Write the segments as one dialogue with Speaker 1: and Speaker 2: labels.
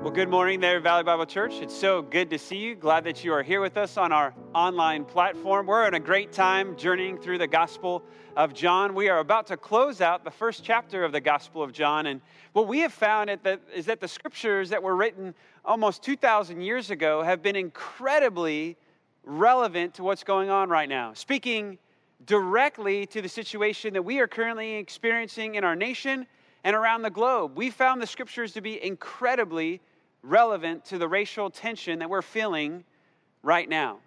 Speaker 1: Well, good morning there, Valley Bible Church. It's so good to see you. Glad that you are here with us on our online platform. We're in a great time journeying through the Gospel of John. We are about to close out the first chapter of the Gospel of John. And what we have found is that the scriptures that were written almost 2,000 years ago have been incredibly relevant to what's going on right now, speaking directly to the situation that we are currently experiencing in our nation and around the globe. We found the scriptures to be incredibly relevant to the racial tension that we're feeling right now.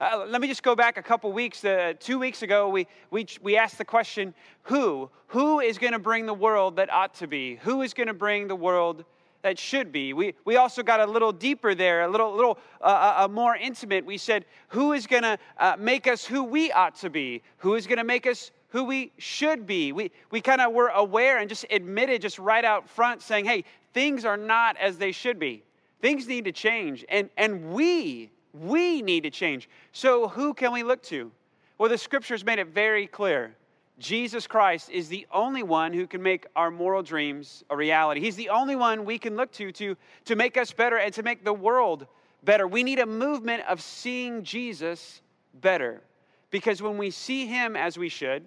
Speaker 1: Uh, let me just go back a couple weeks. Uh, two weeks ago, we, we, we asked the question who? Who is going to bring the world that ought to be? Who is going to bring the world that should be? We, we also got a little deeper there, a little, little uh, uh, uh more intimate. We said, who is going to uh, make us who we ought to be? Who is going to make us who we should be. We, we kind of were aware and just admitted, just right out front, saying, hey, things are not as they should be. Things need to change. And, and we, we need to change. So who can we look to? Well, the scriptures made it very clear. Jesus Christ is the only one who can make our moral dreams a reality. He's the only one we can look to to, to make us better and to make the world better. We need a movement of seeing Jesus better. Because when we see him as we should,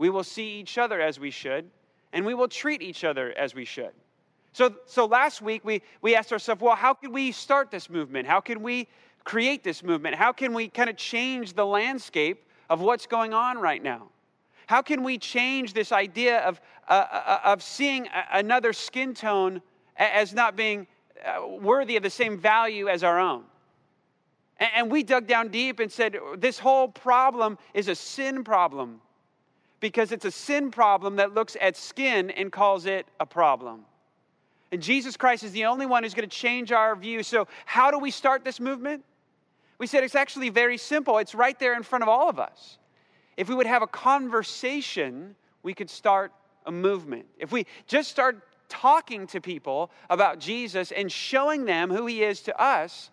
Speaker 1: we will see each other as we should, and we will treat each other as we should. So, so last week we, we asked ourselves, well, how can we start this movement? How can we create this movement? How can we kind of change the landscape of what's going on right now? How can we change this idea of, uh, uh of seeing another skin tone as not being uh, worthy of the same value as our own? And we dug down deep and said, this whole problem is a sin problem because it's a sin problem that looks at skin and calls it a problem. And Jesus Christ is the only one who's going to change our view. So, how do we start this movement? We said it's actually very simple. It's right there in front of all of us. If we would have a conversation, we could start a movement. If we just start talking to people about Jesus and showing them who he is to us,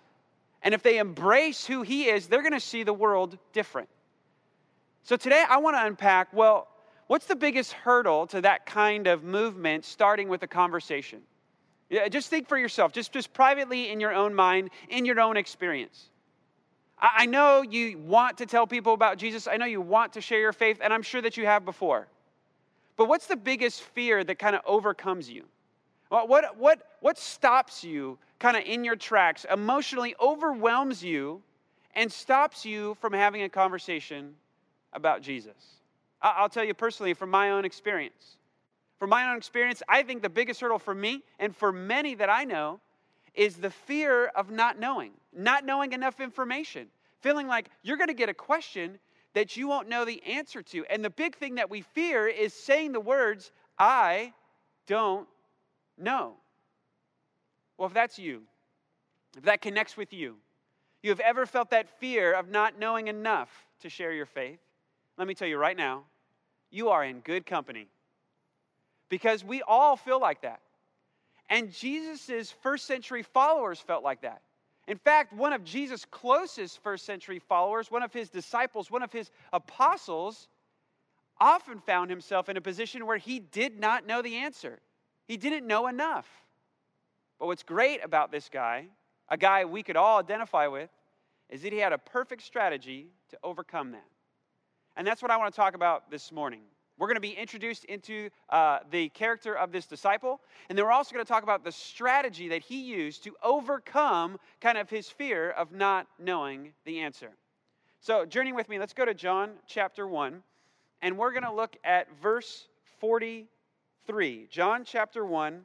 Speaker 1: and if they embrace who he is, they're going to see the world different. So today I want to unpack well, what's the biggest hurdle to that kind of movement starting with a conversation? Yeah, just think for yourself, just, just privately in your own mind, in your own experience. I, I know you want to tell people about Jesus. I know you want to share your faith, and I'm sure that you have before. But what's the biggest fear that kind of overcomes you? What, what, what, what stops you kind of in your tracks, emotionally overwhelms you, and stops you from having a conversation about Jesus. I'll tell you personally from my own experience. From my own experience, I think the biggest hurdle for me and for many that I know is the fear of not knowing, not knowing enough information, feeling like you're going to get a question that you won't know the answer to. And the big thing that we fear is saying the words, I don't know. Well, if that's you, if that connects with you, you have ever felt that fear of not knowing enough to share your faith, let me tell you right now, you are in good company. Because we all feel like that. And Jesus' first century followers felt like that. In fact, one of Jesus' closest first century followers, one of his disciples, one of his apostles, often found himself in a position where he did not know the answer. He didn't know enough. But what's great about this guy, a guy we could all identify with, is that he had a perfect strategy to overcome that. And that's what I want to talk about this morning. We're going to be introduced into uh, the character of this disciple, and then we're also going to talk about the strategy that he used to overcome kind of his fear of not knowing the answer. So, journey with me, let's go to John chapter 1, and we're going to look at verse 43. John chapter 1,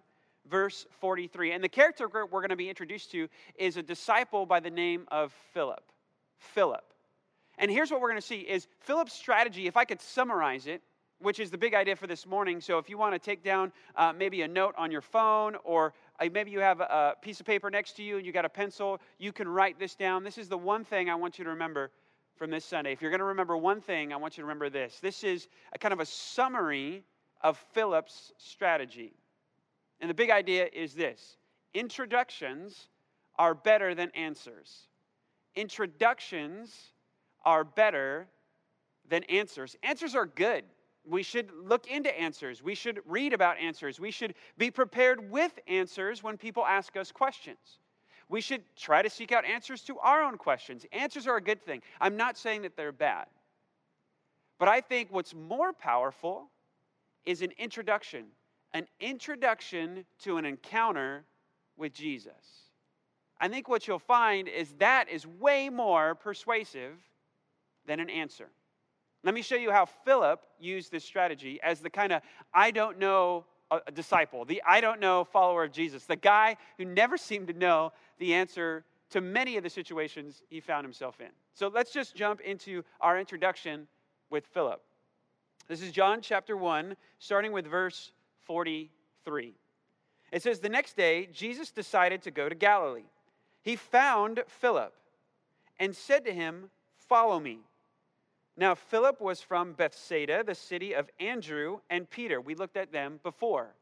Speaker 1: verse 43. And the character we're going to be introduced to is a disciple by the name of Philip. Philip. And here's what we're going to see is Philip's strategy, if I could summarize it, which is the big idea for this morning. So if you want to take down uh, maybe a note on your phone or uh, maybe you have a, piece of paper next to you and you got a pencil, you can write this down. This is the one thing I want you to remember from this Sunday. If you're going to remember one thing, I want you to remember this. This is a kind of a summary of Philip's strategy. And the big idea is this introductions are better than answers. Introductions are better than answers. Answers are good. We should look into answers. We should read about answers. We should be prepared with answers when people ask us questions. We should try to seek out answers to our own questions. Answers are a good thing. I'm not saying that they're bad. But I think what's more powerful is an introduction, an introduction to an encounter with Jesus. I think what you'll find is that is way more persuasive than an answer. Let me show you how Philip used this strategy as the kind of I don't know a disciple, the I don't know follower of Jesus, the guy who never seemed to know the answer to many of the situations he found himself in. So let's just jump into our introduction with Philip. This is John chapter 1, starting with verse 43. It says, The next day, Jesus decided to go to Galilee. He found Philip and said to him, Follow me. Now, Philip was from Bethsaida, the city of Andrew and Peter. We looked at them before.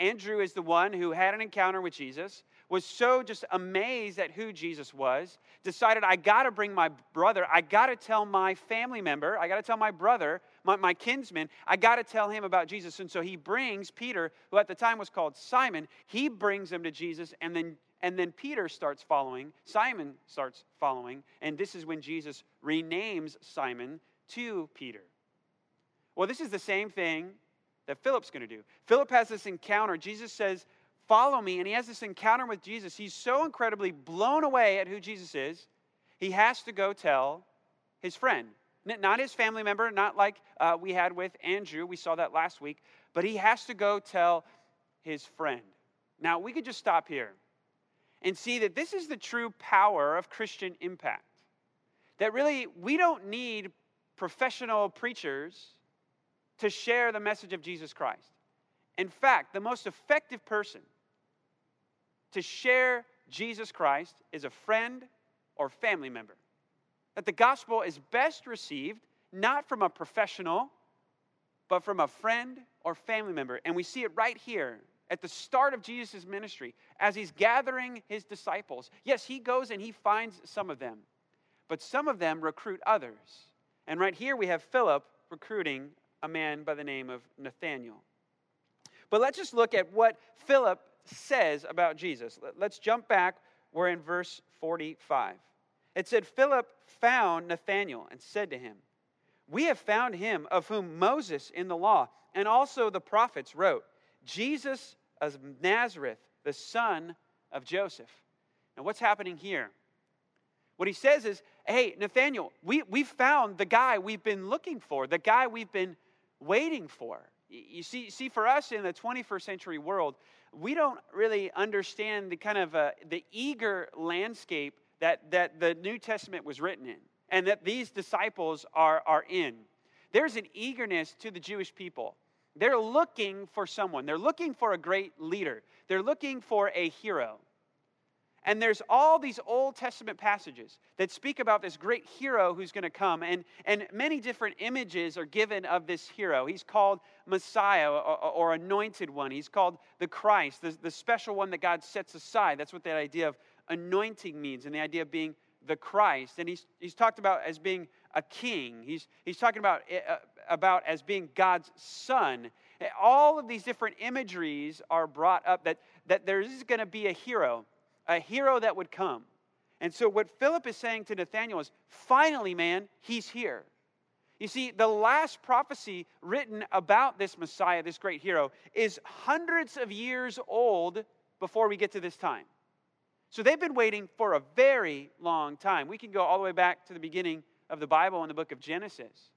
Speaker 1: Andrew is the one who had an encounter with Jesus, was so just amazed at who Jesus was, decided, I got to bring my brother, I got to tell my family member, I got to tell my brother, my, my kinsman, I got to tell him about Jesus. And so he brings Peter, who at the time was called Simon, he brings him to Jesus, and then and then Peter starts following, Simon starts following, and this is when Jesus renames Simon to Peter. Well, this is the same thing that Philip's going to do. Philip has this encounter. Jesus says, Follow me. And he has this encounter with Jesus. He's so incredibly blown away at who Jesus is, he has to go tell his friend. Not his family member, not like uh, we had with Andrew. We saw that last week. But he has to go tell his friend. Now, we could just stop here and see that this is the true power of Christian impact. That really, we don't need professional preachers to share the message of Jesus Christ. In fact, the most effective person to share Jesus Christ is a friend or family member. That the gospel is best received not from a professional, but from a friend or family member. And we see it right here at the start of Jesus' ministry, as he's gathering his disciples, yes, he goes and he finds some of them, but some of them recruit others. And right here we have Philip recruiting a man by the name of Nathanael. But let's just look at what Philip says about Jesus. Let's jump back. We're in verse 45. It said, Philip found Nathanael and said to him, We have found him of whom Moses in the law and also the prophets wrote, Jesus of Nazareth, the son of Joseph. Now, what's happening here? What he says is, hey, Nathanael, we, we found the guy we've been looking for, the guy we've been waiting for. You see, see, for us in the 21st century world, we don't really understand the kind of uh, the eager landscape that, that the New Testament was written in and that these disciples are, are in. There's an eagerness to the Jewish people they're looking for someone, they're looking for a great leader, they're looking for a hero. And there's all these Old Testament passages that speak about this great hero who's going to come. And, and many different images are given of this hero. He's called Messiah or, or anointed one. He's called the Christ, the, the special one that God sets aside. That's what that idea of anointing means, and the idea of being the Christ. And he's, he's talked about as being a king. He's, he's talking about, uh, about as being God's son. All of these different imageries are brought up that, that there is going to be a hero, a hero that would come. And so, what Philip is saying to Nathanael is finally, man, he's here. You see, the last prophecy written about this Messiah, this great hero, is hundreds of years old before we get to this time. So they've been waiting for a very long time. We can go all the way back to the beginning of the Bible in the book of Genesis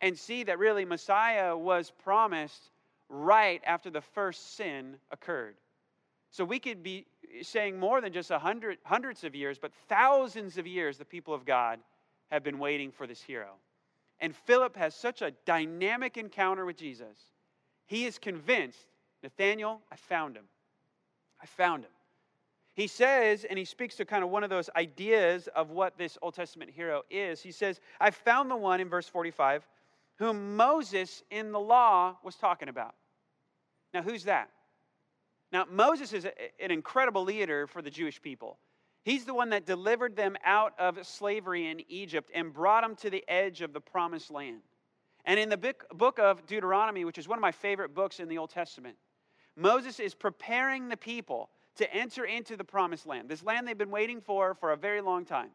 Speaker 1: and see that really Messiah was promised right after the first sin occurred. So we could be saying more than just a hundred, hundreds of years, but thousands of years the people of God have been waiting for this hero. And Philip has such a dynamic encounter with Jesus. He is convinced, Nathanael, I found him. I found him he says, and he speaks to kind of one of those ideas of what this Old Testament hero is. He says, I found the one in verse 45 whom Moses in the law was talking about. Now, who's that? Now, Moses is an incredible leader for the Jewish people. He's the one that delivered them out of slavery in Egypt and brought them to the edge of the promised land. And in the book of Deuteronomy, which is one of my favorite books in the Old Testament, Moses is preparing the people to enter into the promised land, this land they've been waiting for for a very long time.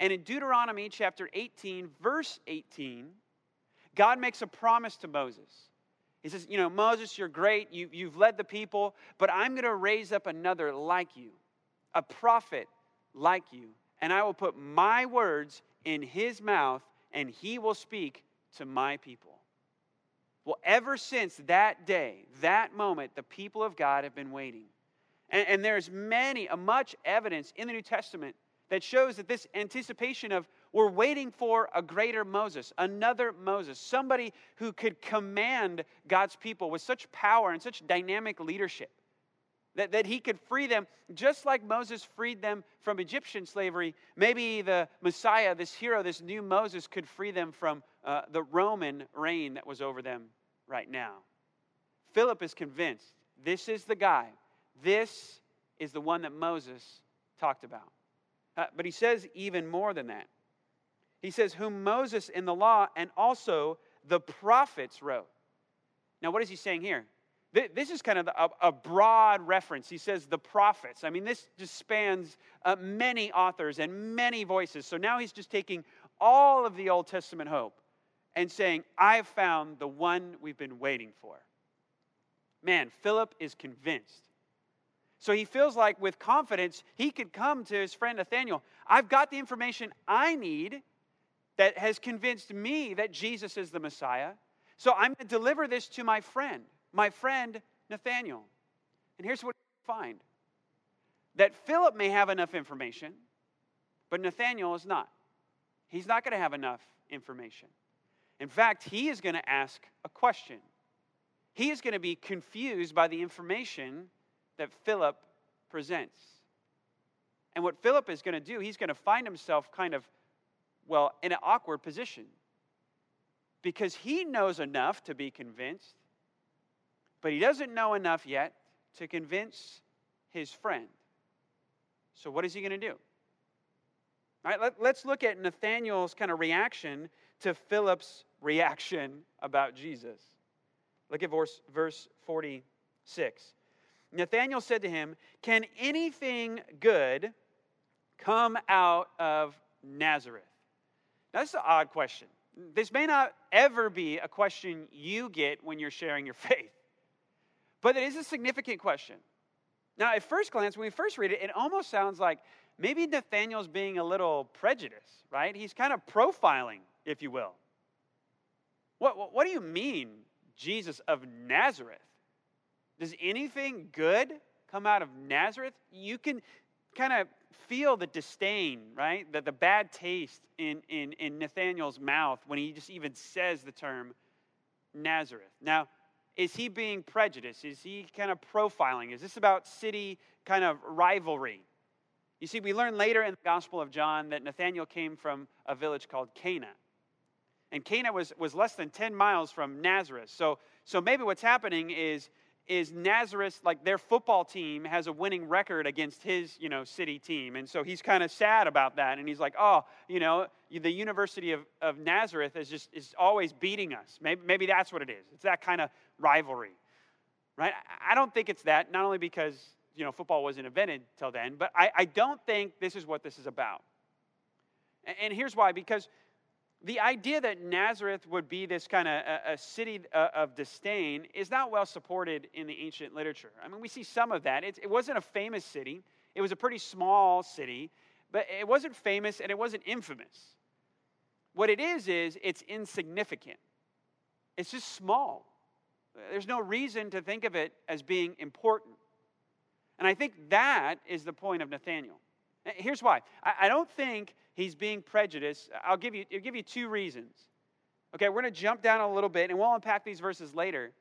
Speaker 1: And in Deuteronomy chapter 18, verse 18, God makes a promise to Moses. He says, You know, Moses, you're great. You, you've led the people, but I'm going to raise up another like you, a prophet like you. And I will put my words in his mouth, and he will speak to my people. Well, ever since that day, that moment, the people of God have been waiting. And, and there's many, much evidence in the New Testament that shows that this anticipation of we're waiting for a greater Moses, another Moses, somebody who could command God's people with such power and such dynamic leadership. That, that he could free them just like Moses freed them from Egyptian slavery. Maybe the Messiah, this hero, this new Moses, could free them from uh, the Roman reign that was over them right now. Philip is convinced this is the guy, this is the one that Moses talked about. Uh, but he says even more than that. He says, Whom Moses in the law and also the prophets wrote. Now, what is he saying here? This is kind of a, broad reference. He says the prophets. I mean, this just spans uh, many authors and many voices. So now he's just taking all of the Old Testament hope and saying, I have found the one we've been waiting for. Man, Philip is convinced. So he feels like with confidence, he could come to his friend Nathanael. I've got the information I need that has convinced me that Jesus is the Messiah. So I'm going to deliver this to my friend, my friend Nathanael. And here's what I find that Philip may have enough information, but Nathanael is not. He's not going to have enough information. In fact, he is going to ask a question. He is going to be confused by the information that Philip presents. And what Philip is going to do, he's going to find himself kind of, well, in an awkward position. Because he knows enough to be convinced, but he doesn't know enough yet to convince his friend. So, what is he going to do? All right, let, us look at Nathanael's kind of reaction to Philip's reaction about Jesus. Look at verse, verse 46. Nathanael said to him, Can anything good come out of Nazareth? Now, that's an odd question. This may not ever be a question you get when you're sharing your faith, but it is a significant question. Now, at first glance, when we first read it, it almost sounds like maybe Nathanael's being a little prejudiced, right? He's kind of profiling, if you will. What, what, what do you mean, Jesus of Nazareth? Does anything good come out of Nazareth? You can kind of feel the disdain, right? The, the bad taste in, in, in Nathanael's mouth when he just even says the term Nazareth. Now, is he being prejudiced? Is he kind of profiling? Is this about city kind of rivalry? You see, we learn later in the Gospel of John that Nathanael came from a village called Cana. And Cana was, was less than 10 miles from Nazareth. So, so maybe what's happening is is Nazareth, like their football team has a winning record against his, you know, city team. And so he's kind of sad about that. And he's like, oh, you know, the University of, of Nazareth is just is always beating us. Maybe, maybe that's what it is. It's that kind of rivalry, right? I don't think it's that, not only because, you know, football wasn't invented till then, but I, I don't think this is what this is about. And, and here's why, because – the idea that Nazareth would be this kind of a, a, city uh, of disdain is not well supported in the ancient literature. I mean, we see some of that. It, it wasn't a famous city, it was a pretty small city, but it wasn't famous and it wasn't infamous. What it is, is it's insignificant, it's just small. There's no reason to think of it as being important. And I think that is the point of Nathanael. Eh, here's why. I don't think he's being prejudiced. I'll give you, I'll give you two reasons. Okay, we're going to jump down a little bit and we'll unpack these verses later.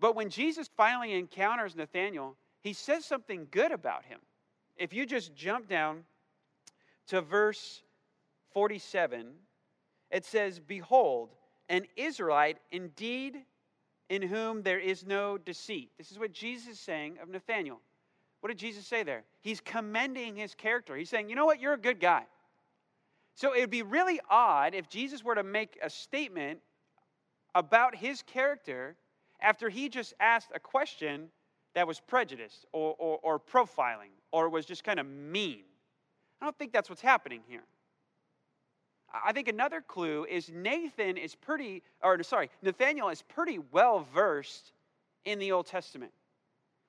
Speaker 1: But when Jesus finally encounters Nathanael, he says something good about him. If you just jump down to verse 47, it says, Behold, an Israelite indeed in whom there is no deceit. This is what Jesus is saying of Nathanael. What did Jesus say there? He's commending his character. He's saying, You know what? You're a good guy. So it would be really odd if Jesus were to make a statement about his character after he just asked a question that was prejudiced or, or, or profiling or was just kind of mean. I don't think that's what's happening here. I think another clue is Nathan is pretty, or sorry, Nathanael is pretty well versed in the Old Testament.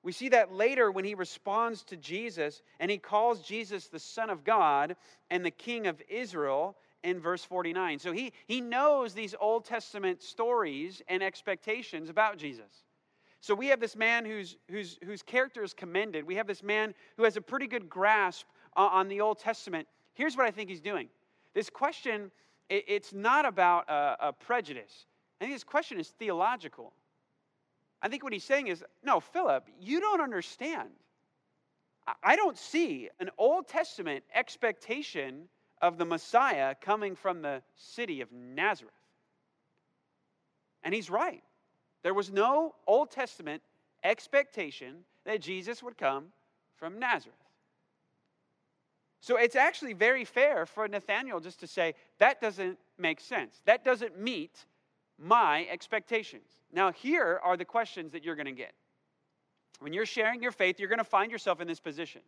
Speaker 1: We see that later when he responds to Jesus and he calls Jesus the Son of God and the King of Israel in verse 49. So he, he knows these Old Testament stories and expectations about Jesus. So we have this man whose, whose, whose character is commended. We have this man who has a pretty good grasp on the Old Testament. Here's what I think he's doing this question, it's not about a, a prejudice. I think this question is theological. I think what he's saying is no, Philip, you don't understand. I don't see an Old Testament expectation of the Messiah coming from the city of Nazareth. And he's right. There was no Old Testament expectation that Jesus would come from Nazareth. So it's actually very fair for Nathanael just to say, that doesn't make sense. That doesn't meet my expectations. Now, here are the questions that you're going to get. When you're sharing your faith, you're going to find yourself in this position.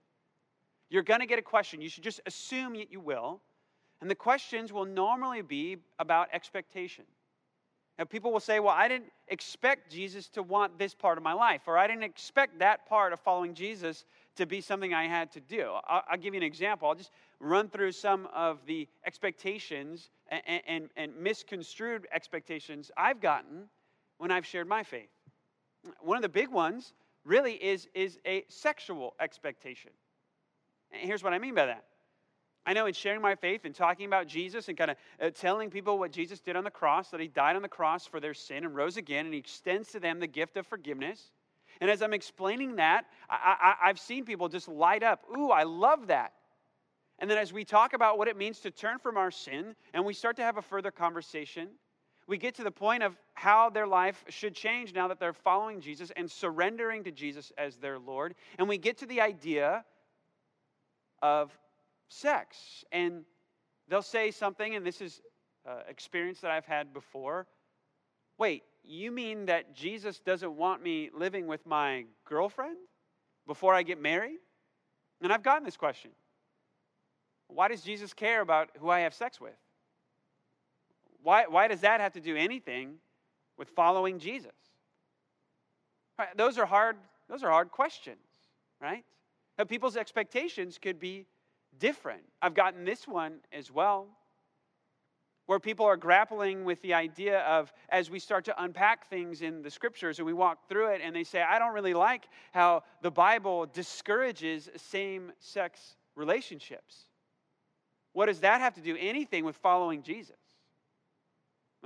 Speaker 1: You're going to get a question. You should just assume that you will. And the questions will normally be about expectation. Now, people will say, Well, I didn't expect Jesus to want this part of my life, or I didn't expect that part of following Jesus to be something I had to do. I'll, I'll give you an example. I'll just run through some of the expectations and, and, and misconstrued expectations I've gotten when I've shared my faith. One of the big ones really is, is a sexual expectation. And here's what I mean by that I know in sharing my faith and talking about Jesus and kind of uh, telling people what Jesus did on the cross, that he died on the cross for their sin and rose again, and he extends to them the gift of forgiveness. And as I'm explaining that, I, I, I've seen people just light up. Ooh, I love that. And then as we talk about what it means to turn from our sin and we start to have a further conversation, we get to the point of how their life should change now that they're following Jesus and surrendering to Jesus as their Lord. And we get to the idea of sex. And they'll say something, and this is uh, experience that I've had before. Wait, you mean that Jesus doesn't want me living with my girlfriend before I get married? And I've gotten this question. Why does Jesus care about who I have sex with? Why, why does that have to do anything with following Jesus? Right, those are hard, those are hard questions, right? But people's expectations could be different. I've gotten this one as well, where people are grappling with the idea of, as we start to unpack things in the scriptures and we walk through it, and they say, I don't really like how the Bible discourages same sex relationships. What does that have to do anything with following Jesus?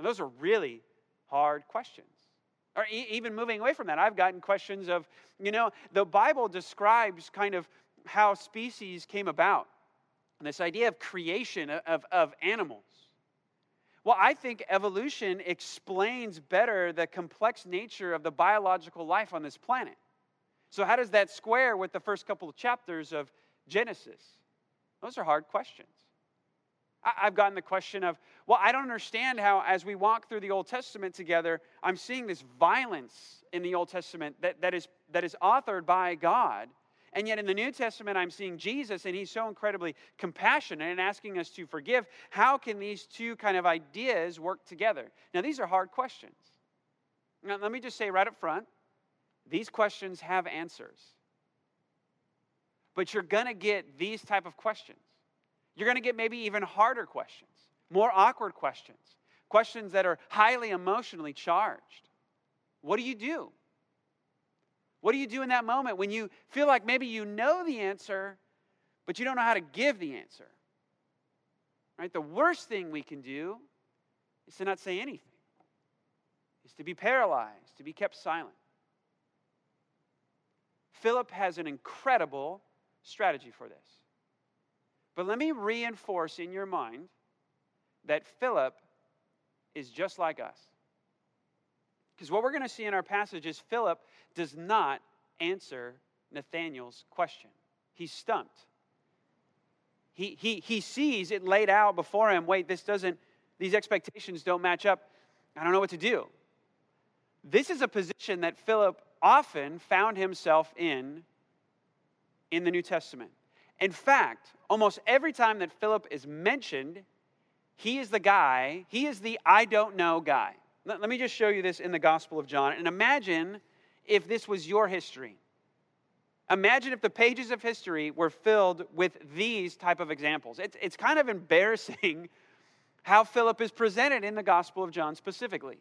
Speaker 1: Well, those are really hard questions. Or e- even moving away from that, I've gotten questions of, you know, the Bible describes kind of how species came about and this idea of creation of, of animals. Well, I think evolution explains better the complex nature of the biological life on this planet. So, how does that square with the first couple of chapters of Genesis? Those are hard questions. I've gotten the question of, well, I don't understand how, as we walk through the Old Testament together, I'm seeing this violence in the Old Testament that, that, is, that is authored by God. And yet in the New Testament, I'm seeing Jesus, and he's so incredibly compassionate and asking us to forgive. How can these two kind of ideas work together? Now, these are hard questions. Now, let me just say right up front these questions have answers. But you're going to get these type of questions. You're going to get maybe even harder questions, more awkward questions, questions that are highly emotionally charged. What do you do? What do you do in that moment when you feel like maybe you know the answer, but you don't know how to give the answer? Right? The worst thing we can do is to not say anything, is to be paralyzed, to be kept silent. Philip has an incredible strategy for this. But let me reinforce in your mind that Philip is just like us. Because what we're going to see in our passage is Philip does not answer Nathanael's question. He's stumped. He, he, he sees it laid out before him. Wait, this doesn't, these expectations don't match up. I don't know what to do. This is a position that Philip often found himself in in the New Testament. In fact, almost every time that Philip is mentioned, he is the guy, he is the I don't know guy. Let, me just show you this in the Gospel of John. And imagine if this was your history. Imagine if the pages of history were filled with these type of examples. It's, it's kind of embarrassing how Philip is presented in the Gospel of John specifically.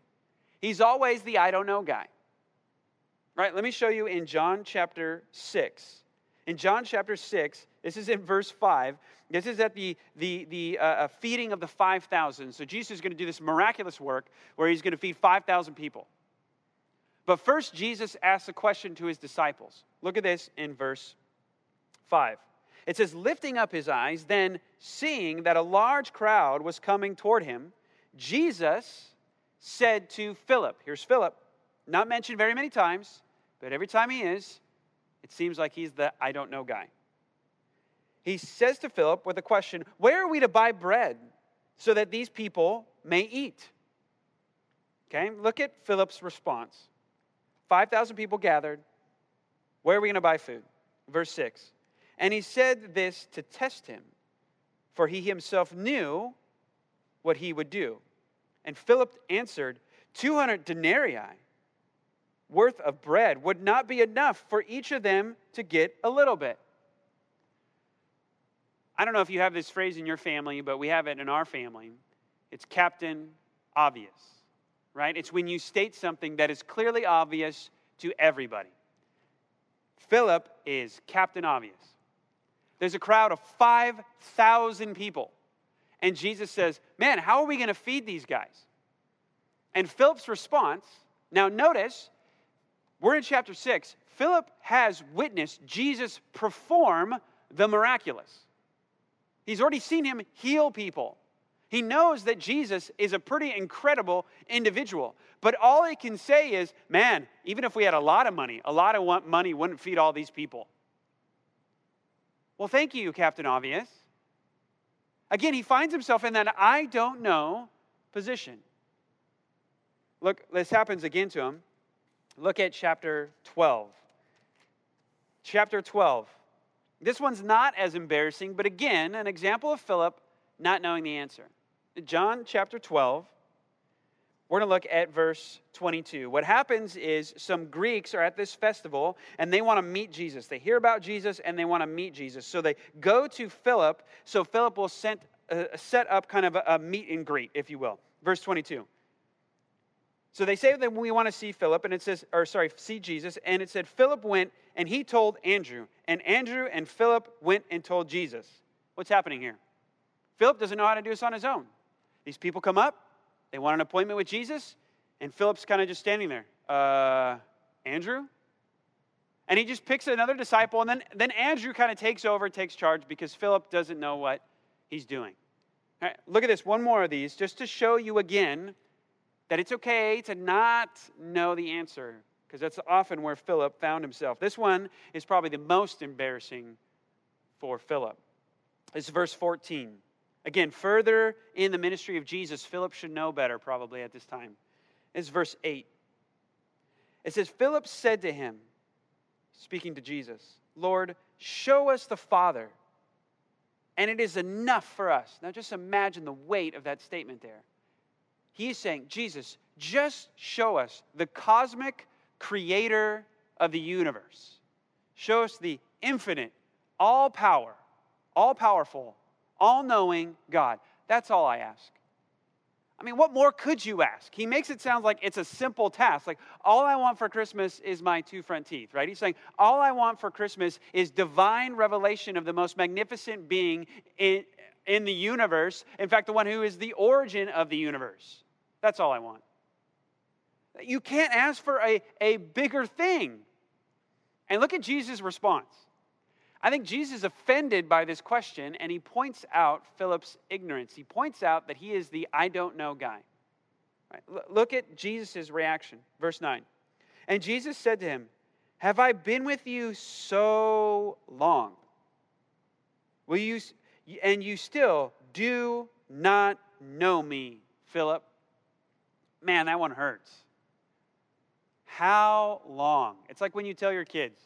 Speaker 1: He's always the I don't know guy. Right? Let me show you in John chapter 6. In John chapter 6, this is in verse 5. This is at the, the, the uh, uh feeding of the 5,000. So Jesus is going to do this miraculous work where he's going to feed 5,000 people. But first, Jesus asks a question to his disciples. Look at this in verse 5. It says, Lifting up his eyes, then seeing that a large crowd was coming toward him, Jesus said to Philip, Here's Philip, not mentioned very many times, but every time he is, it seems like he's the I don't know guy. He says to Philip with a question Where are we to buy bread so that these people may eat? Okay, look at Philip's response 5,000 people gathered. Where are we going to buy food? Verse 6. And he said this to test him, for he himself knew what he would do. And Philip answered, 200 denarii worth of bread would not be enough for each of them to get a little bit. I don't know if you have this phrase in your family, but we have it in our family. It's Captain Obvious, right? It's when you state something that is clearly obvious to everybody. Philip is Captain Obvious. There's a crowd of 5,000 people. And Jesus says, Man, how are we going to feed these guys? And Philip's response now, notice we're in chapter 6. Philip has witnessed Jesus perform the miraculous. He's already seen him heal people. He knows that Jesus is a pretty incredible individual. But all he can say is, man, even if we had a lot of money, a lot of money wouldn't feed all these people. Well, thank you, Captain Obvious. Again, he finds himself in that I don't know position. Look, this happens again to him. Look at chapter 12. Chapter 12. This one's not as embarrassing, but again, an example of Philip not knowing the answer. John chapter 12, we're going to look at verse 22. What happens is some Greeks are at this festival and they want to meet Jesus. They hear about Jesus and they want to meet Jesus. So they go to Philip, so Philip will send, uh, set up kind of a, a meet and greet, if you will. Verse 22. So they say that we want to see Philip, and it says, or sorry, see Jesus, and it said Philip went and he told Andrew, and Andrew and Philip went and told Jesus. What's happening here? Philip doesn't know how to do this on his own. These people come up, they want an appointment with Jesus, and Philip's kind of just standing there. Uh, Andrew? And he just picks another disciple, and then, then Andrew kind of takes over, takes charge, because Philip doesn't know what he's doing. All right, look at this, one more of these, just to show you again that it's okay to not know the answer, because that's often where Philip found himself. This one is probably the most embarrassing for Philip. It's verse 14. Again, further in the ministry of Jesus, Philip should know better probably at this time. It's verse 8. It says, Philip said to him, speaking to Jesus, Lord, show us the Father, and it is enough for us. Now just imagine the weight of that statement there. He's saying, Jesus, just show us the cosmic creator of the universe. Show us the infinite, all power, all powerful, all knowing God. That's all I ask. I mean, what more could you ask? He makes it sound like it's a simple task. Like, all I want for Christmas is my two front teeth, right? He's saying, all I want for Christmas is divine revelation of the most magnificent being in, in the universe. In fact, the one who is the origin of the universe. That's all I want. You can't ask for a, a bigger thing. And look at Jesus' response. I think Jesus is offended by this question and he points out Philip's ignorance. He points out that he is the I don't know guy. Right? Look at Jesus' reaction. Verse 9. And Jesus said to him, Have I been with you so long? Will you, and you still do not know me, Philip. Man, that one hurts. How long? It's like when you tell your kids,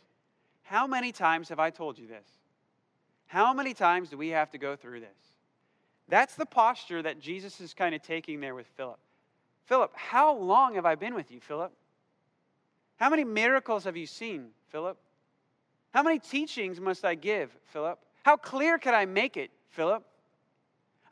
Speaker 1: How many times have I told you this? How many times do we have to go through this? That's the posture that Jesus is kind of taking there with Philip. Philip, how long have I been with you, Philip? How many miracles have you seen, Philip? How many teachings must I give, Philip? How clear can I make it, Philip?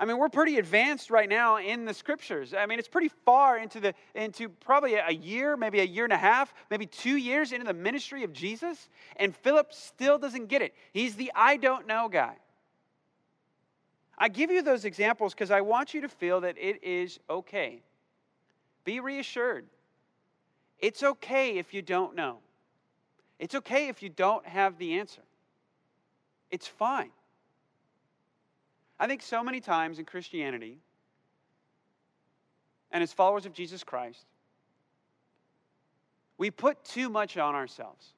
Speaker 1: I mean, we're pretty advanced right now in the scriptures. I mean, it's pretty far into the into probably a year, maybe a year and a half, maybe 2 years into the ministry of Jesus, and Philip still doesn't get it. He's the I don't know guy. I give you those examples because I want you to feel that it is okay. Be reassured. It's okay if you don't know. It's okay if you don't have the answer. It's fine. I think so many times in Christianity and as followers of Jesus Christ, we put too much on ourselves.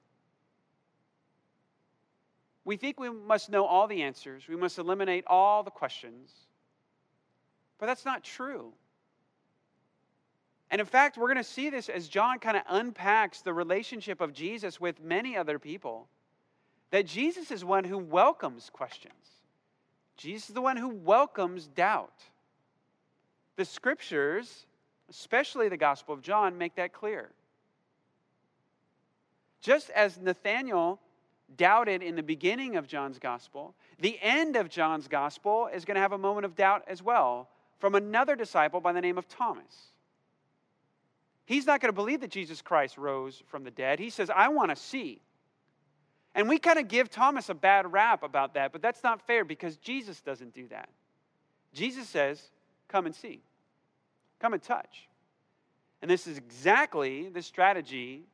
Speaker 1: We think we must know all the answers, we must eliminate all the questions, but that's not true. And in fact, we're going to see this as John kind of unpacks the relationship of Jesus with many other people. That Jesus is one who welcomes questions, Jesus is the one who welcomes doubt. The scriptures, especially the Gospel of John, make that clear. Just as Nathanael doubted in the beginning of John's Gospel, the end of John's Gospel is going to have a moment of doubt as well from another disciple by the name of Thomas. He's not going to believe that Jesus Christ rose from the dead. He says, I want to see. And we kind of give Thomas a bad rap about that, but that's not fair because Jesus doesn't do that. Jesus says, Come and see, come and touch. And this is exactly the strategy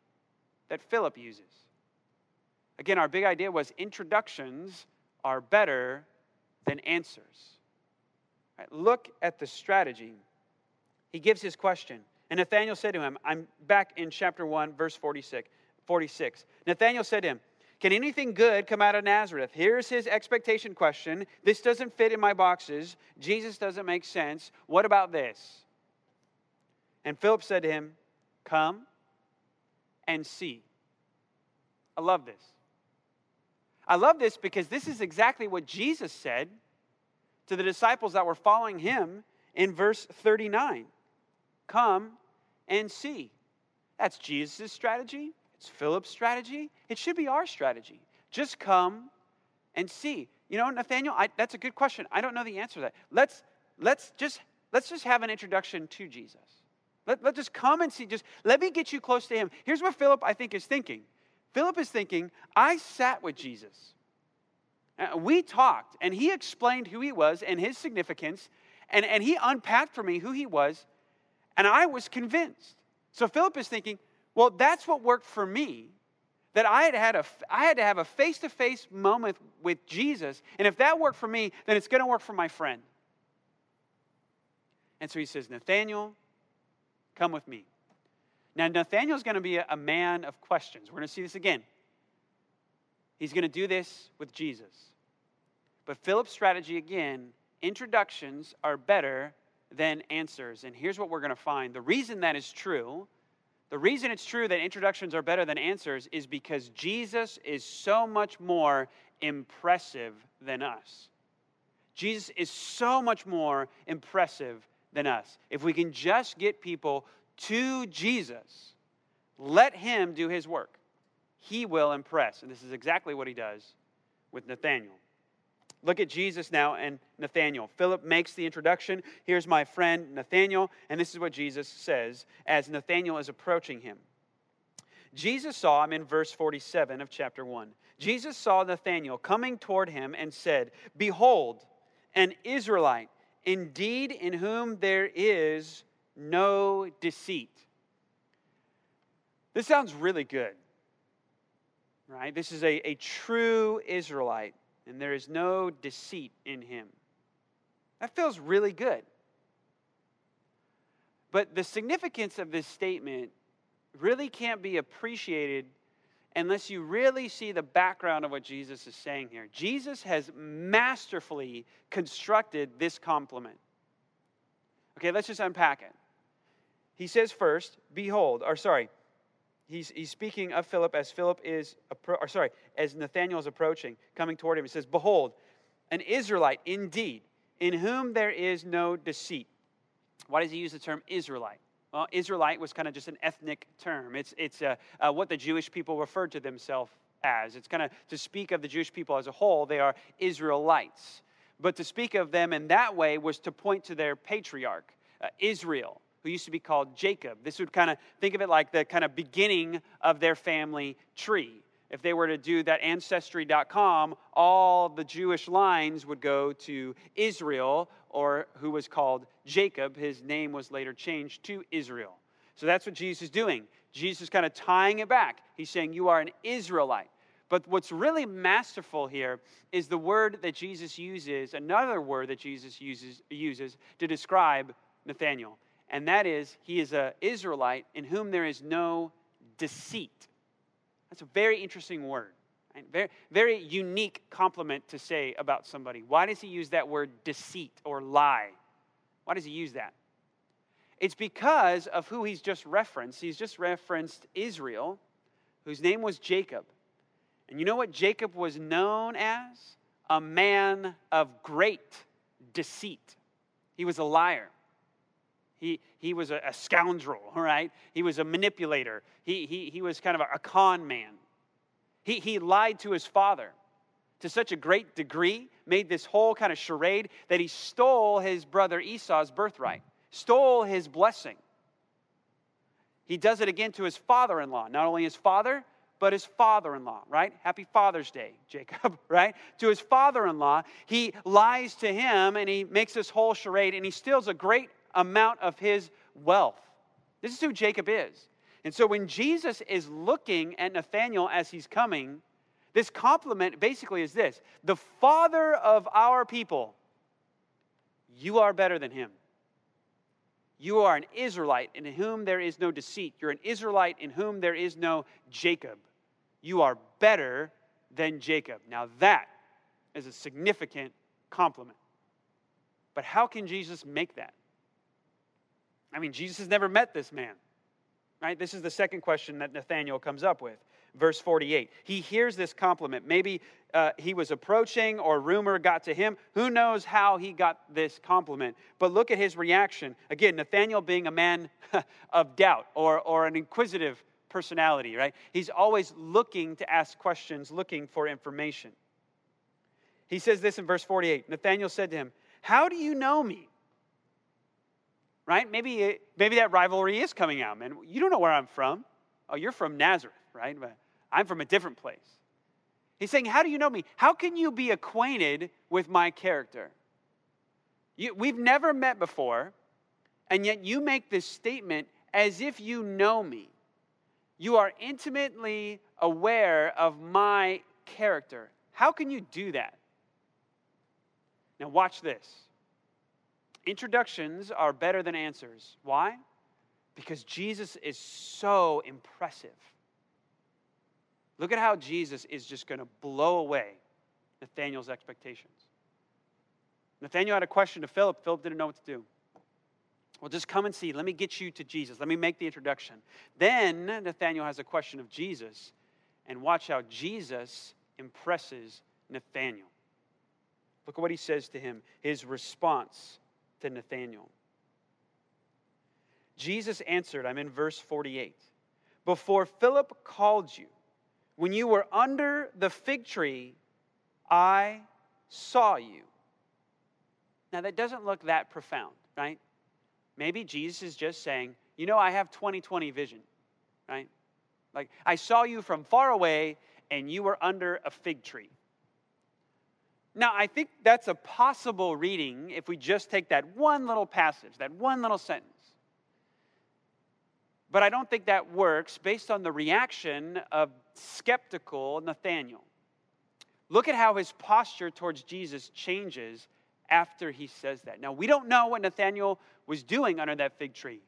Speaker 1: that Philip uses. Again, our big idea was introductions are better than answers. Right, look at the strategy. He gives his question and Nathanael said to him, I'm back in chapter 1, verse 46. 46. Nathanael said to him, Can anything good come out of Nazareth? Here's his expectation question. This doesn't fit in my boxes. Jesus doesn't make sense. What about this? And Philip said to him, Come and see. I love this. I love this because this is exactly what Jesus said to the disciples that were following him in verse 39. Come and see. That's Jesus' strategy. It's Philip's strategy. It should be our strategy. Just come and see. You know, Nathanael, I, that's a good question. I don't know the answer to that. Let's let's just let's just have an introduction to Jesus. Let, let's just come and see. Just let me get you close to him. Here's what Philip, I think, is thinking. Philip is thinking, I sat with Jesus. Uh, we talked, and he explained who he was and his significance, and, and he unpacked for me who he was, and I was convinced. So Philip is thinking, well, that's what worked for me. That I had, had a, I had to have a face to face moment with Jesus. And if that worked for me, then it's going to work for my friend. And so he says, Nathanael, come with me. Now, Nathanael's going to be a, a man of questions. We're going to see this again. He's going to do this with Jesus. But Philip's strategy again introductions are better than answers. And here's what we're going to find the reason that is true, the reason it's true that introductions are better than answers is because Jesus is so much more impressive than us. Jesus is so much more impressive than us. If we can just get people to Jesus, let him do his work. He will impress. And this is exactly what he does with Nathanael. Look at Jesus now and Nathanael. Philip makes the introduction. Here's my friend Nathanael, and this is what Jesus says as Nathanael is approaching him. Jesus saw him in verse 47 of chapter 1. Jesus saw Nathanael coming toward him and said, Behold, an Israelite, indeed in whom there is no deceit. This sounds really good, right? This is a, a true Israelite and there is no deceit in him. That feels really good. But the significance of this statement really can't be appreciated unless you really see the background of what Jesus is saying here. Jesus has masterfully constructed this compliment. Okay, let's just unpack it. He says first, behold, or sorry, he's, he's speaking of Philip as Philip is, or sorry, as Nathanael is approaching, coming toward him. He says, Behold, an Israelite indeed, in whom there is no deceit. Why does he use the term Israelite? Well, Israelite was kind of just an ethnic term. It's, it's uh, uh, what the Jewish people referred to themselves as. It's kind of to speak of the Jewish people as a whole, they are Israelites. But to speak of them in that way was to point to their patriarch, uh, Israel, who used to be called Jacob. This would kind of think of it like the kind of beginning of their family tree. If they were to do that ancestry.com, all the Jewish lines would go to Israel, or who was called Jacob. His name was later changed to Israel. So that's what Jesus is doing. Jesus is kind of tying it back. He's saying, You are an Israelite. But what's really masterful here is the word that Jesus uses, another word that Jesus uses, uses to describe Nathanael. And that is, he is an Israelite in whom there is no deceit. That's a very interesting word. Very, very unique compliment to say about somebody. Why does he use that word deceit or lie? Why does he use that? It's because of who he's just referenced. He's just referenced Israel, whose name was Jacob. And you know what Jacob was known as? A man of great deceit. He was a liar. He, he was a, a scoundrel, right? He was a manipulator. He, he, he was kind of a, a con man. He, he lied to his father to such a great degree, made this whole kind of charade that he stole his brother Esau's birthright, stole his blessing. He does it again to his father in law, not only his father, but his father in law, right? Happy Father's Day, Jacob, right? To his father in law, he lies to him and he makes this whole charade and he steals a great amount of his wealth. This is who Jacob is. And so when Jesus is looking at Nathanael as he's coming, this compliment basically is this the father of our people, you are better than him. You are an Israelite in whom there is no deceit. You're an Israelite in whom there is no Jacob. You are better than Jacob. Now, that is a significant compliment. But how can Jesus make that? I mean, Jesus has never met this man. Right? This is the second question that Nathanael comes up with. Verse 48. He hears this compliment. Maybe uh, he was approaching or rumor got to him. Who knows how he got this compliment? But look at his reaction. Again, Nathanael being a man of doubt or, or an inquisitive personality, right? He's always looking to ask questions, looking for information. He says this in verse 48 Nathanael said to him, How do you know me? Right? Maybe, maybe that rivalry is coming out, man. You don't know where I'm from. Oh, you're from Nazareth, right? But I'm from a different place. He's saying, How do you know me? How can you be acquainted with my character? You, we've never met before, and yet you make this statement as if you know me. You are intimately aware of my character. How can you do that? Now, watch this. Introductions are better than answers. Why? Because Jesus is so impressive. Look at how Jesus is just going to blow away Nathanael's expectations. Nathanael had a question to Philip. Philip didn't know what to do. Well, just come and see. Let me get you to Jesus. Let me make the introduction. Then Nathanael has a question of Jesus, and watch how Jesus impresses Nathanael. Look at what he says to him, his response to Nathanael. Jesus answered, I'm in verse 48. Before Philip called you, when you were under the fig tree, I saw you. Now, that doesn't look that profound, right? Maybe Jesus is just saying, You know, I have 20 20 vision, right? Like, I saw you from far away and you were under a fig tree. Now, I think that's a possible reading if we just take that one little passage, that one little sentence. But I don't think that works based on the reaction of skeptical Nathanael. Look at how his posture towards Jesus changes after he says that. Now, we don't know what Nathanael was doing under that fig tree.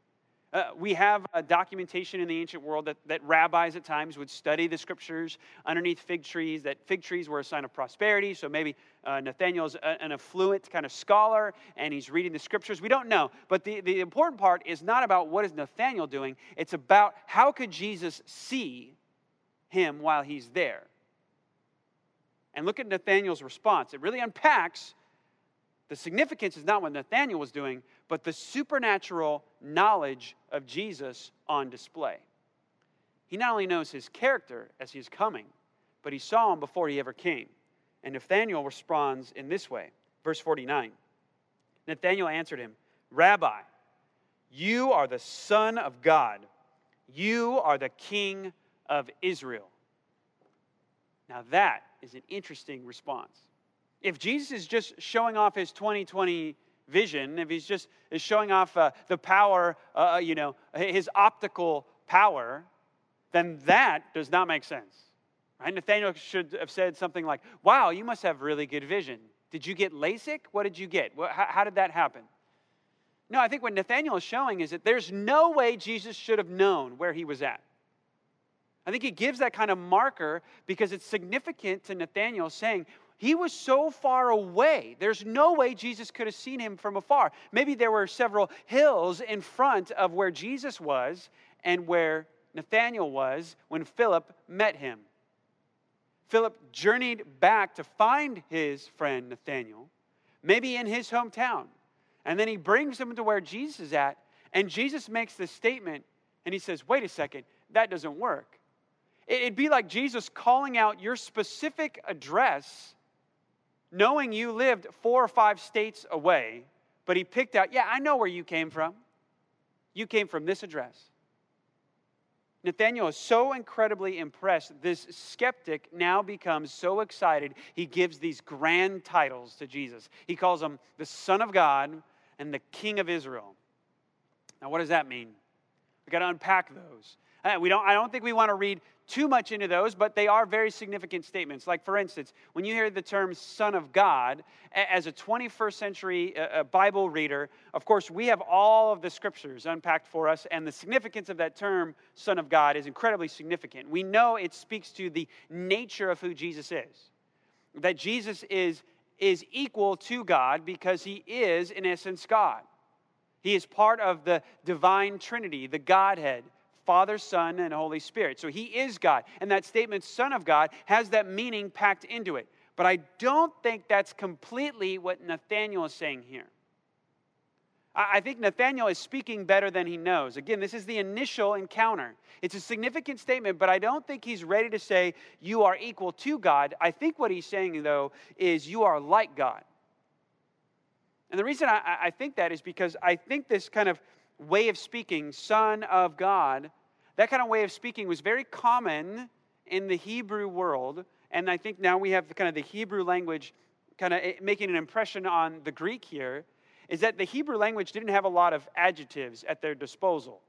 Speaker 1: Uh, we have a documentation in the ancient world that, that rabbis at times would study the scriptures underneath fig trees, that fig trees were a sign of prosperity. So maybe uh, Nathanael's a, an affluent kind of scholar and he's reading the scriptures. We don't know. But the, the important part is not about what is Nathanael doing, it's about how could Jesus see him while he's there. And look at Nathanael's response. It really unpacks the significance is not what Nathanael was doing, but the supernatural knowledge of Jesus on display. He not only knows his character as he is coming, but he saw him before he ever came. And Nathanael responds in this way. Verse 49 Nathanael answered him, Rabbi, you are the Son of God, you are the King of Israel. Now, that is an interesting response. If Jesus is just showing off his 2020 vision, if he's just is showing off uh, the power, uh, uh, you know, his optical power, then that does not make sense. Right? Nathanael should have said something like, Wow, you must have really good vision. Did you get LASIK? What did you get? How, how did that happen? No, I think what Nathanael is showing is that there's no way Jesus should have known where he was at. I think he gives that kind of marker because it's significant to Nathanael saying, he was so far away. There's no way Jesus could have seen him from afar. Maybe there were several hills in front of where Jesus was and where Nathanael was when Philip met him. Philip journeyed back to find his friend Nathanael, maybe in his hometown. And then he brings him to where Jesus is at, and Jesus makes this statement, and he says, Wait a second, that doesn't work. It'd be like Jesus calling out your specific address knowing you lived four or five states away, but he picked out, yeah, I know where you came from. You came from this address. Nathanael is so incredibly impressed. This skeptic now becomes so excited, he gives these grand titles to Jesus. He calls him the Son of God and the King of Israel. Now, what does that mean? We've got to unpack those. Uh, we don't, I don't think we want to read too much into those, but they are very significant statements. Like, for instance, when you hear the term Son of God, as a 21st century uh, uh, Bible reader, of course, we have all of the scriptures unpacked for us, and the significance of that term, Son of God, is incredibly significant. We know it speaks to the nature of who Jesus is, that Jesus is, is equal to God because he is, in essence, God. He is part of the divine Trinity, the Godhead Father, Son, and Holy Spirit. So he is God. And that statement, Son of God, has that meaning packed into it. But I don't think that's completely what Nathanael is saying here. I think Nathanael is speaking better than he knows. Again, this is the initial encounter. It's a significant statement, but I don't think he's ready to say you are equal to God. I think what he's saying, though, is you are like God. And the reason I, I think that is because I think this kind of way of speaking, Son of God, that kind of way of speaking was very common in the Hebrew world. And I think now we have kind of the Hebrew language kind of eh, making an impression on the Greek here, is that the Hebrew language didn't have a lot of adjectives at their disposal.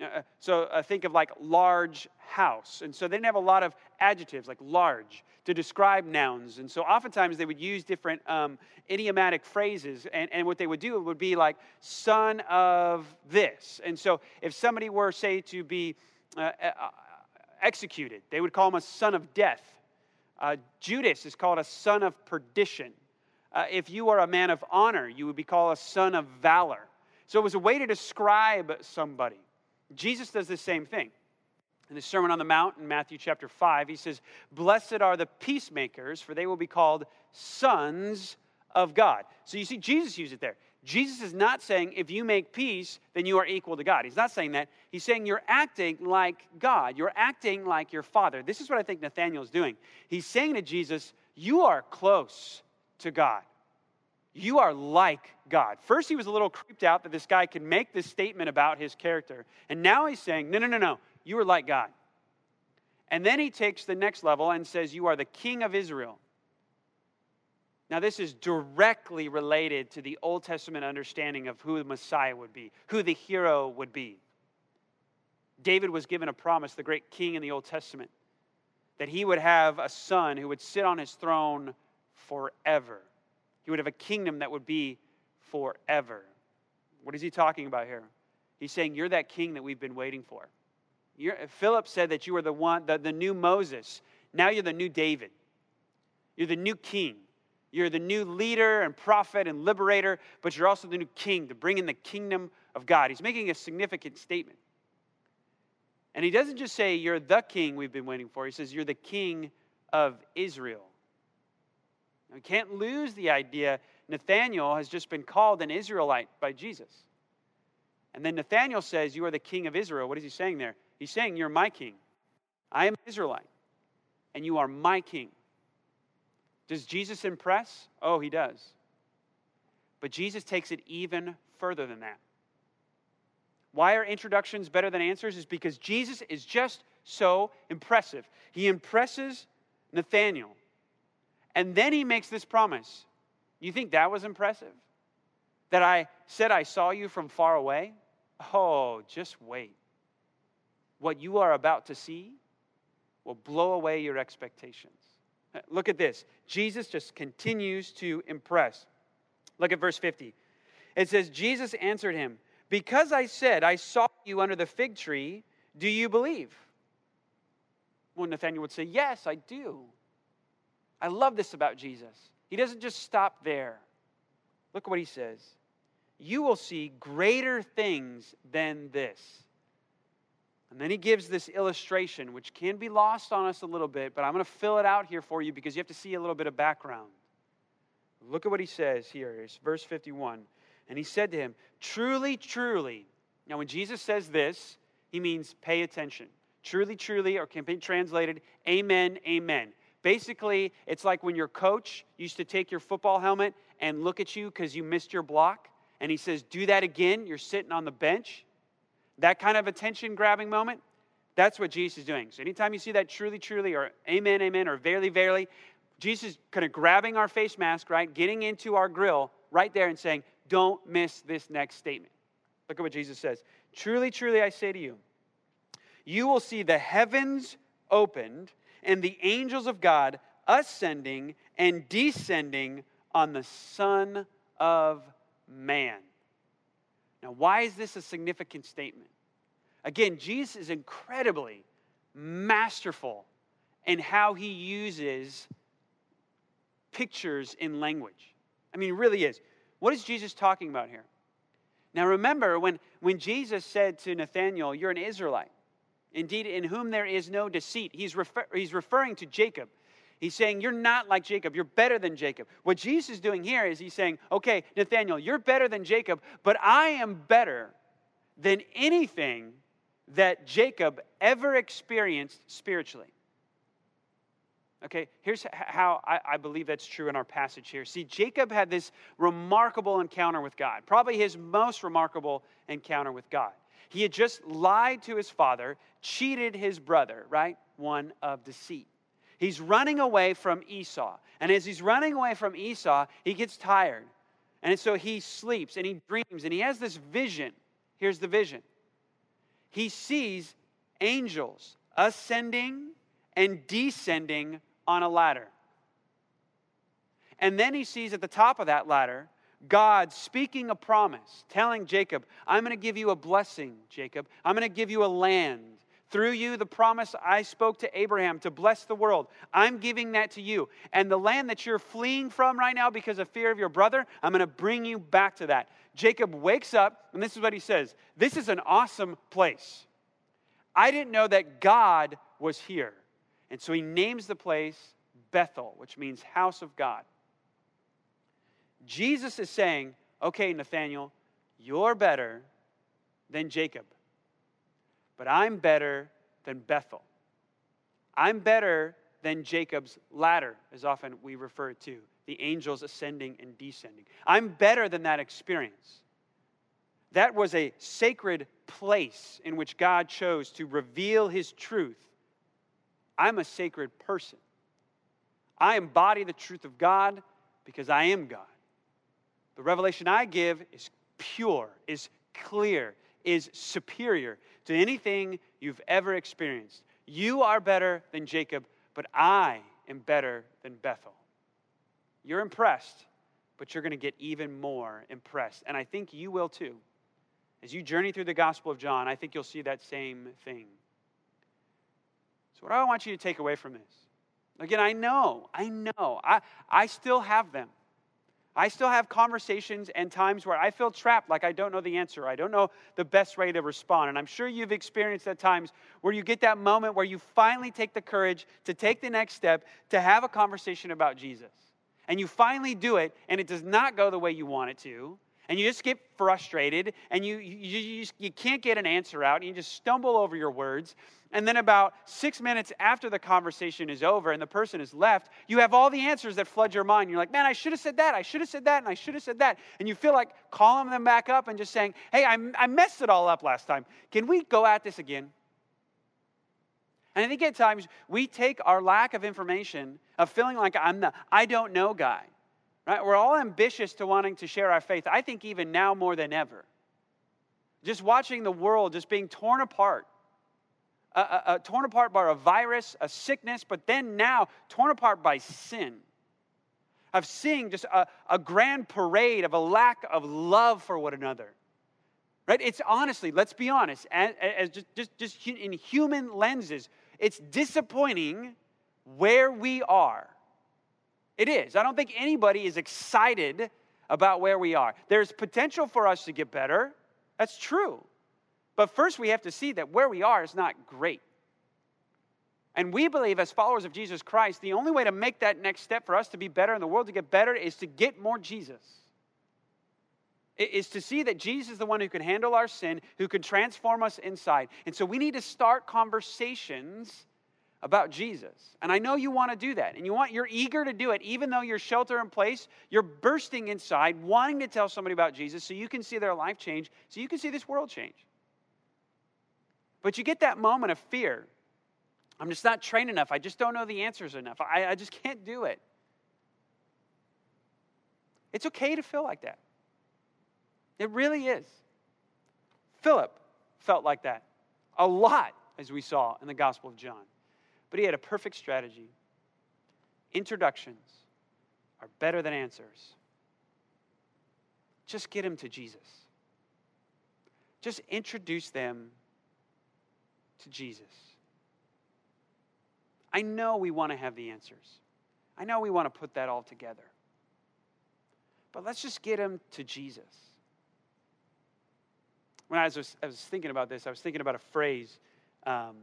Speaker 1: Uh, uh, so uh, think of like large house. And so they didn't have a lot of adjectives like large to describe nouns. And so oftentimes they would use different um, idiomatic phrases. And, and what they would do would be like, son of this. And so if somebody were, say, to be uh, uh, executed, they would call him a son of death. Judas is called a son of perdition. if you are a man of honor, you would be called a son of valor. So it was a way to describe somebody. Jesus does the same thing. In the Sermon on the Mount in Matthew chapter 5, he says, Blessed are the peacemakers, for they will be called sons of God. So you see, Jesus used it there. Jesus is not saying if you make peace, then you are equal to God. He's not saying that. He's saying you're acting like God. You're acting like your Father. This is what I think Nathanael is doing. He's saying to Jesus, You are close to God. You are like God. First, he was a little creeped out that this guy could make this statement about his character. And now he's saying, no, no, no, no, you are like God. And then he takes the next level and says, You are the king of Israel. Now, this is directly related to the Old Testament understanding of who the Messiah would be, who the hero would be. David was given a promise, the great king in the Old Testament, that he would have a son who would sit on his throne forever. He would have a kingdom that would be forever. What is he talking about here? He's saying, You're that king that we've been waiting for. You're, Philip said that you were the one, the, the new Moses. Now you're the new David. You're the new king. You're the new leader and prophet and liberator, but you're also the new king to bring in the kingdom of God. He's making a significant statement. And he doesn't just say, You're the king we've been waiting for. He says, You're the king of Israel. We can't lose the idea Nathanael has just been called an Israelite by Jesus. And then Nathanael says, You are the king of Israel. What is he saying there? He's saying, You're my king. I am an Israelite, and you are my king. Does Jesus impress? Oh, he does. But Jesus takes it even further than that. Why are introductions better than answers? Is because Jesus is just so impressive. He impresses Nathanael. And then he makes this promise. You think that was impressive? That I said I saw you from far away? Oh, just wait. What you are about to see will blow away your expectations. Uh, look at this. Jesus just continues to impress. Look at verse 50. It says, Jesus answered him, Because I said, I saw you under the fig tree, do you believe? Well, Nathanael would say, Yes, I do. I love this about Jesus. He doesn't just stop there. Look at what he says. You will see greater things than this. And then he gives this illustration, which can be lost on us a little bit, but I'm going to fill it out here for you because you have to see a little bit of background. Look at what he says here. It's verse 51. And he said to him, Truly, truly. Now, when Jesus says this, he means pay attention. Truly, truly, or can be translated, Amen, Amen. Basically, it's like when your coach used to take your football helmet and look at you because you missed your block, and he says, Do that again. You're sitting on the bench. That kind of attention grabbing moment, that's what Jesus is doing. So anytime you see that truly, truly, or amen, amen, or verily, verily, Jesus is kind of grabbing our face mask, right? Getting into our grill right there and saying, Don't miss this next statement. Look at what Jesus says. Truly, truly, I say to you, you will see the heavens opened and the angels of God ascending and descending on the Son of Man. Now, why is this a significant statement? Again, Jesus is incredibly masterful in how he uses pictures in language. I mean, really is. What is Jesus talking about here? Now, remember when, when Jesus said to Nathanael, You're an Israelite, indeed, in whom there is no deceit, he's, refer- he's referring to Jacob. He's saying, You're not like Jacob. You're better than Jacob. What Jesus is doing here is he's saying, Okay, Nathanael, you're better than Jacob, but I am better than anything that Jacob ever experienced spiritually. Okay, here's how I, I, believe that's true in our passage here. See, Jacob had this remarkable encounter with God, probably his most remarkable encounter with God. He had just lied to his father, cheated his brother, right? One of deceit. He's running away from Esau. And as he's running away from Esau, he gets tired. And so he sleeps and he dreams and he has this vision. Here's the vision he sees angels ascending and descending on a ladder. And then he sees at the top of that ladder God speaking a promise, telling Jacob, I'm going to give you a blessing, Jacob. I'm going to give you a land. Through you, the promise I spoke to Abraham to bless the world, I'm giving that to you. And the land that you're fleeing from right now because of fear of your brother, I'm going to bring you back to that. Jacob wakes up, and this is what he says This is an awesome place. I didn't know that God was here. And so he names the place Bethel, which means house of God. Jesus is saying, okay, Nathanael, you're better than Jacob but I'm better than Bethel. I'm better than Jacob's ladder, as often we refer to the angels ascending and descending. I'm better than that experience. That was a sacred place in which God chose to reveal his truth. I'm a sacred person. I embody the truth of God because I am God. The revelation I give is pure, is clear, is superior to anything you've ever experienced. You are better than Jacob, but I am better than Bethel. You're impressed, but you're going to get even more impressed. And I think you will too. As you journey through the Gospel of John, I think you'll see that same thing. So, what do I want you to take away from this again, I know, I know, I, I still have them. I still have conversations and times where I feel trapped, like I don't know the answer. I don't know the best way to respond. And I'm sure you've experienced at times where you get that moment where you finally take the courage to take the next step to have a conversation about Jesus. And you finally do it, and it does not go the way you want it to. And you just get frustrated, and you, you, you, you can't get an answer out, and you just stumble over your words. And then, about six minutes after the conversation is over and the person is left, you have all the answers that flood your mind. You're like, man, I should have said that. I should have said that. And I should have said that. And you feel like calling them back up and just saying, hey, I, I messed it all up last time. Can we go at this again? And I think at times we take our lack of information, of feeling like I'm the I don't know guy, right? We're all ambitious to wanting to share our faith. I think even now more than ever. Just watching the world just being torn apart uh, uh, torn apart by a virus, a sickness, but then now torn apart by sin. Of seeing just a, a grand parade of a lack of love for one another. Right? It's honestly, let's be honest, as, as just, just, just in human lenses, it's disappointing where we are. It is. I don't think anybody is excited about where we are. There's potential for us to get better. That's true. But first, we have to see that where we are is not great. And we believe, as followers of Jesus Christ, the only way to make that next step for us to be better in the world, to get better, is to get more Jesus. It is to see that Jesus is the one who can handle our sin, who can transform us inside. And so we need to start conversations about Jesus. And I know you want to do that. And you want you're eager to do it even though you're shelter in place, you're bursting inside wanting to tell somebody about Jesus so you can see their life change, so you can see this world change. But you get that moment of fear. I'm just not trained enough. I just don't know the answers enough. I, I just can't do it. It's okay to feel like that. It really is. Philip felt like that a lot, as we saw in the Gospel of John. But he had a perfect strategy. Introductions are better than answers. Just get them to Jesus. Just introduce them to Jesus. I know we want to have the answers. I know we want to put that all together. But let's just get them to Jesus. When I was, I was thinking about this, I was thinking about a phrase um,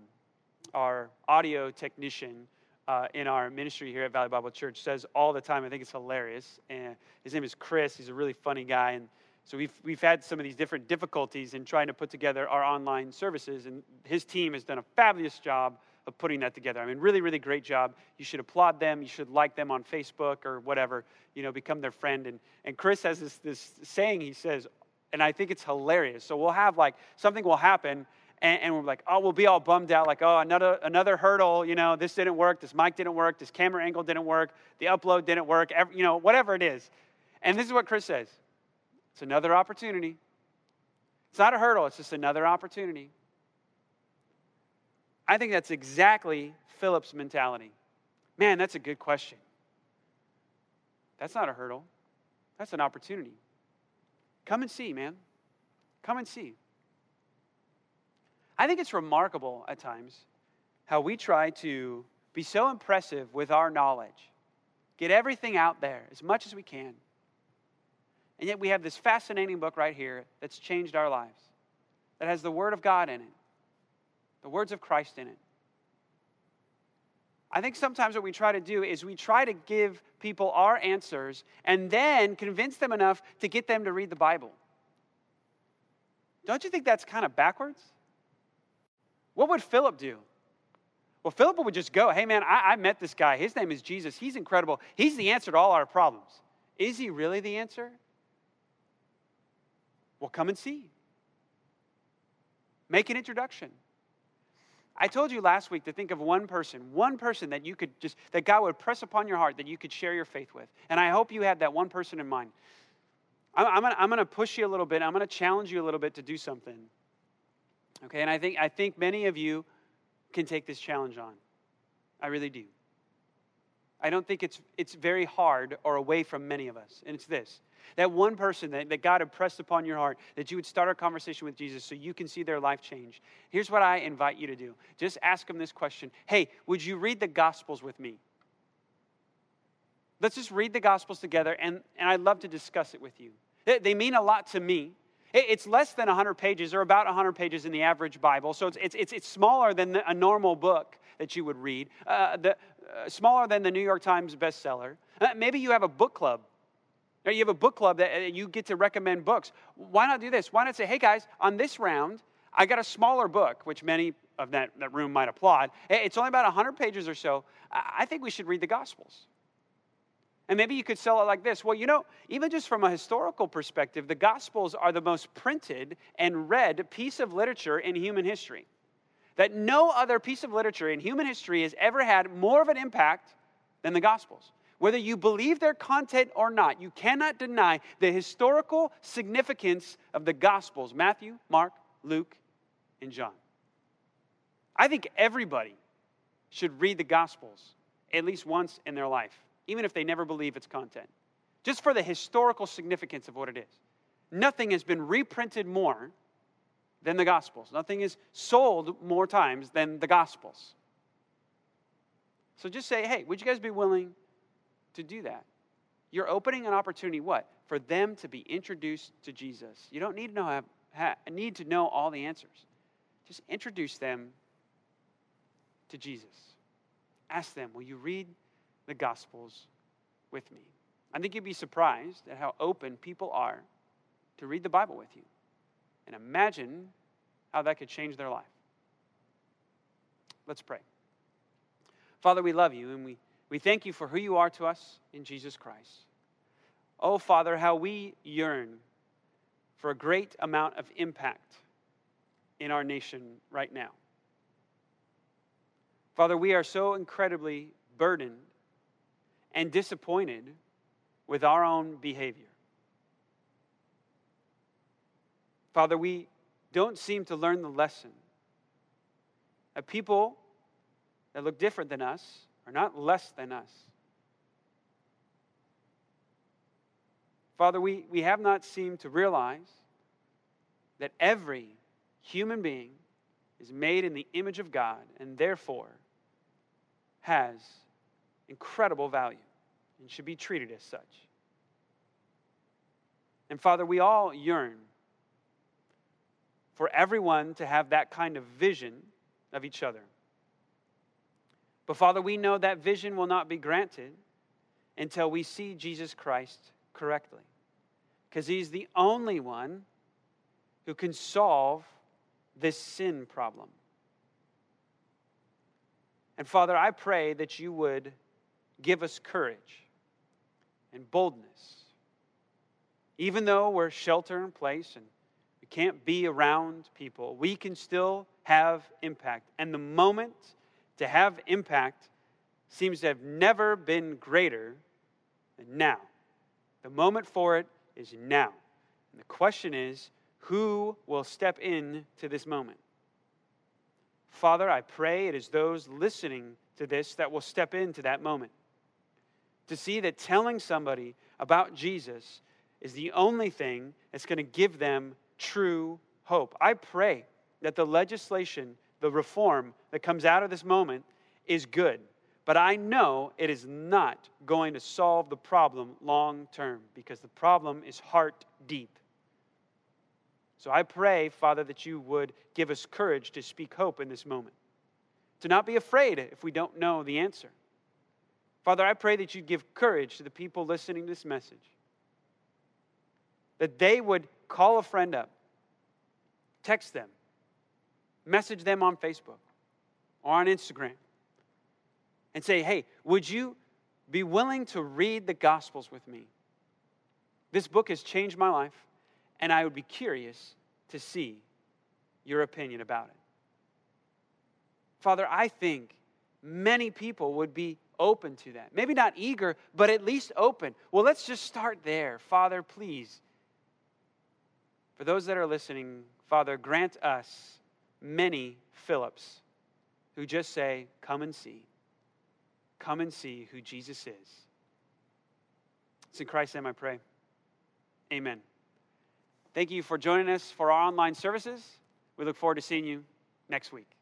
Speaker 1: our audio technician uh, in our ministry here at Valley Bible Church says all the time. I think it's hilarious. And his name is Chris. He's a really funny guy. And so we've, we've had some of these different difficulties in trying to put together our online services, and his team has done a fabulous job of putting that together. I mean, really, really great job. You should applaud them. You should like them on Facebook or whatever, you know, become their friend. And, and Chris has this, this saying he says, and I think it's hilarious. So we'll have like, something will happen, and, and, we're like, oh, we'll be all bummed out, like, oh, another another hurdle, you know, this didn't work, this mic didn't work, this camera angle didn't work, the upload didn't work, every, you know, whatever it is. And this is what Chris says. It's another opportunity. It's not a hurdle, it's just another opportunity. I think that's exactly Philip's mentality. Man, that's a good question. That's not a hurdle, that's an opportunity. Come and see, man. Come and see. I think it's remarkable at times how we try to be so impressive with our knowledge, get everything out there as much as we can. And yet we have this fascinating book right here that's changed our lives, that has the Word of God in it, the words of Christ in it. I think sometimes what we try to do is we try to give people our answers and then convince them enough to get them to read the Bible. Don't you think that's kind of backwards? What would Philip do? Well, Philip would just go, hey man, I, I, met this guy. His name is Jesus. He's incredible. He's the answer to all our problems. Is he really the answer? Well, come and see. Make an introduction. I told you last week to think of one person, one person that you could just, that God would press upon your heart that you could share your faith with. And I hope you had that one person in mind. I'm, I'm, I'm gonna push you a little bit. I'm gonna challenge you a little bit to do something. Okay, and I think, I think many of you can take this challenge on. I really do. I don't think it's, it's very hard or away from many of us. And it's this that one person that, that God impressed upon your heart, that you would start a conversation with Jesus so you can see their life change. Here's what I invite you to do just ask them this question Hey, would you read the Gospels with me? Let's just read the Gospels together, and, and I'd love to discuss it with you. They, they mean a lot to me. It, it's less than 100 pages, or about 100 pages in the average Bible, so it's, it's, it's, it's smaller than a normal book that you would read, uh, the, uh, smaller than the New York Times bestseller. Uh, maybe you have a book club. Or you have a book club that uh, you get to recommend books. Why not do this? Why not say, hey guys, on this round, I got a smaller book, which many of that, that room might applaud. It's only about 100 pages or so. I think we should read the Gospels. And maybe you could sell it like this. Well, you know, even just from a historical perspective, the Gospels are the most printed and read piece of literature in human history. That no other piece of literature in human history has ever had more of an impact than the Gospels. Whether you believe their content or not, you cannot deny the historical significance of the Gospels Matthew, Mark, Luke, and John. I think everybody should read the Gospels at least once in their life even if they never believe its content, just for the historical significance of what it is. Nothing has been reprinted more than the Gospels, nothing is sold more times than the Gospels. So just say, hey, would you guys be willing to do that? You're opening an opportunity, what? For them to be introduced to Jesus. You don't need to know, have, need to know all the answers. Just introduce them to Jesus. Ask them, will you read the Gospels with me. I think you'd be surprised at how open people are to read the Bible with you. And imagine how that could change their life. Let's pray. Father, we love you and we, we thank you for who you are to us in Jesus Christ. Oh, Father, how we yearn for a great amount of impact in our nation right now. Father, we are so incredibly burdened and disappointed with our own behavior. Father, we don't seem to learn the lesson that people that look different than us are not less than us. Father, we, we have not seemed to realize that every human being is made in the image of God and therefore has incredible value and should be treated as such. And Father, we all yearn for everyone to have that kind of vision of each other. But Father, we know that vision will not be granted until we see Jesus Christ correctly. Because he's the only one who can solve this sin problem. And Father, I pray that you would give us courage and boldness. Even though we're shelter in place and we can't be around people, we can still have impact. And the moment to have impact seems to have never been greater than now. The moment for it is now. And the question is who will step in to this moment? Father, I pray it is those listening to this that will step into that moment to see that telling somebody about Jesus is the only thing that's going to give them true hope. I pray that the legislation, the reform that comes out of this moment is good, but I know it is not going to solve the problem long term because the problem is heart deep. So I pray, Father, that you would give us courage to speak hope in this moment, to not be afraid if we don't know the answer Father, I pray that you'd give courage to the people listening to this message, that they would call a friend up, text them, message them on Facebook or on Instagram, and say, hey, would you be willing to read the Gospels with me? This book has changed my life, and I would be curious to see your opinion about it. Father, I think many people would be open to that. Maybe not eager, but at least open. Well, let's just start there. Father, please. For those that are listening, Father, grant us many Philips who just say, Come and see. come and see who Jesus is. It's in Christ's name I pray. Amen. Thank you for joining us for our online services. We look forward to seeing you next week.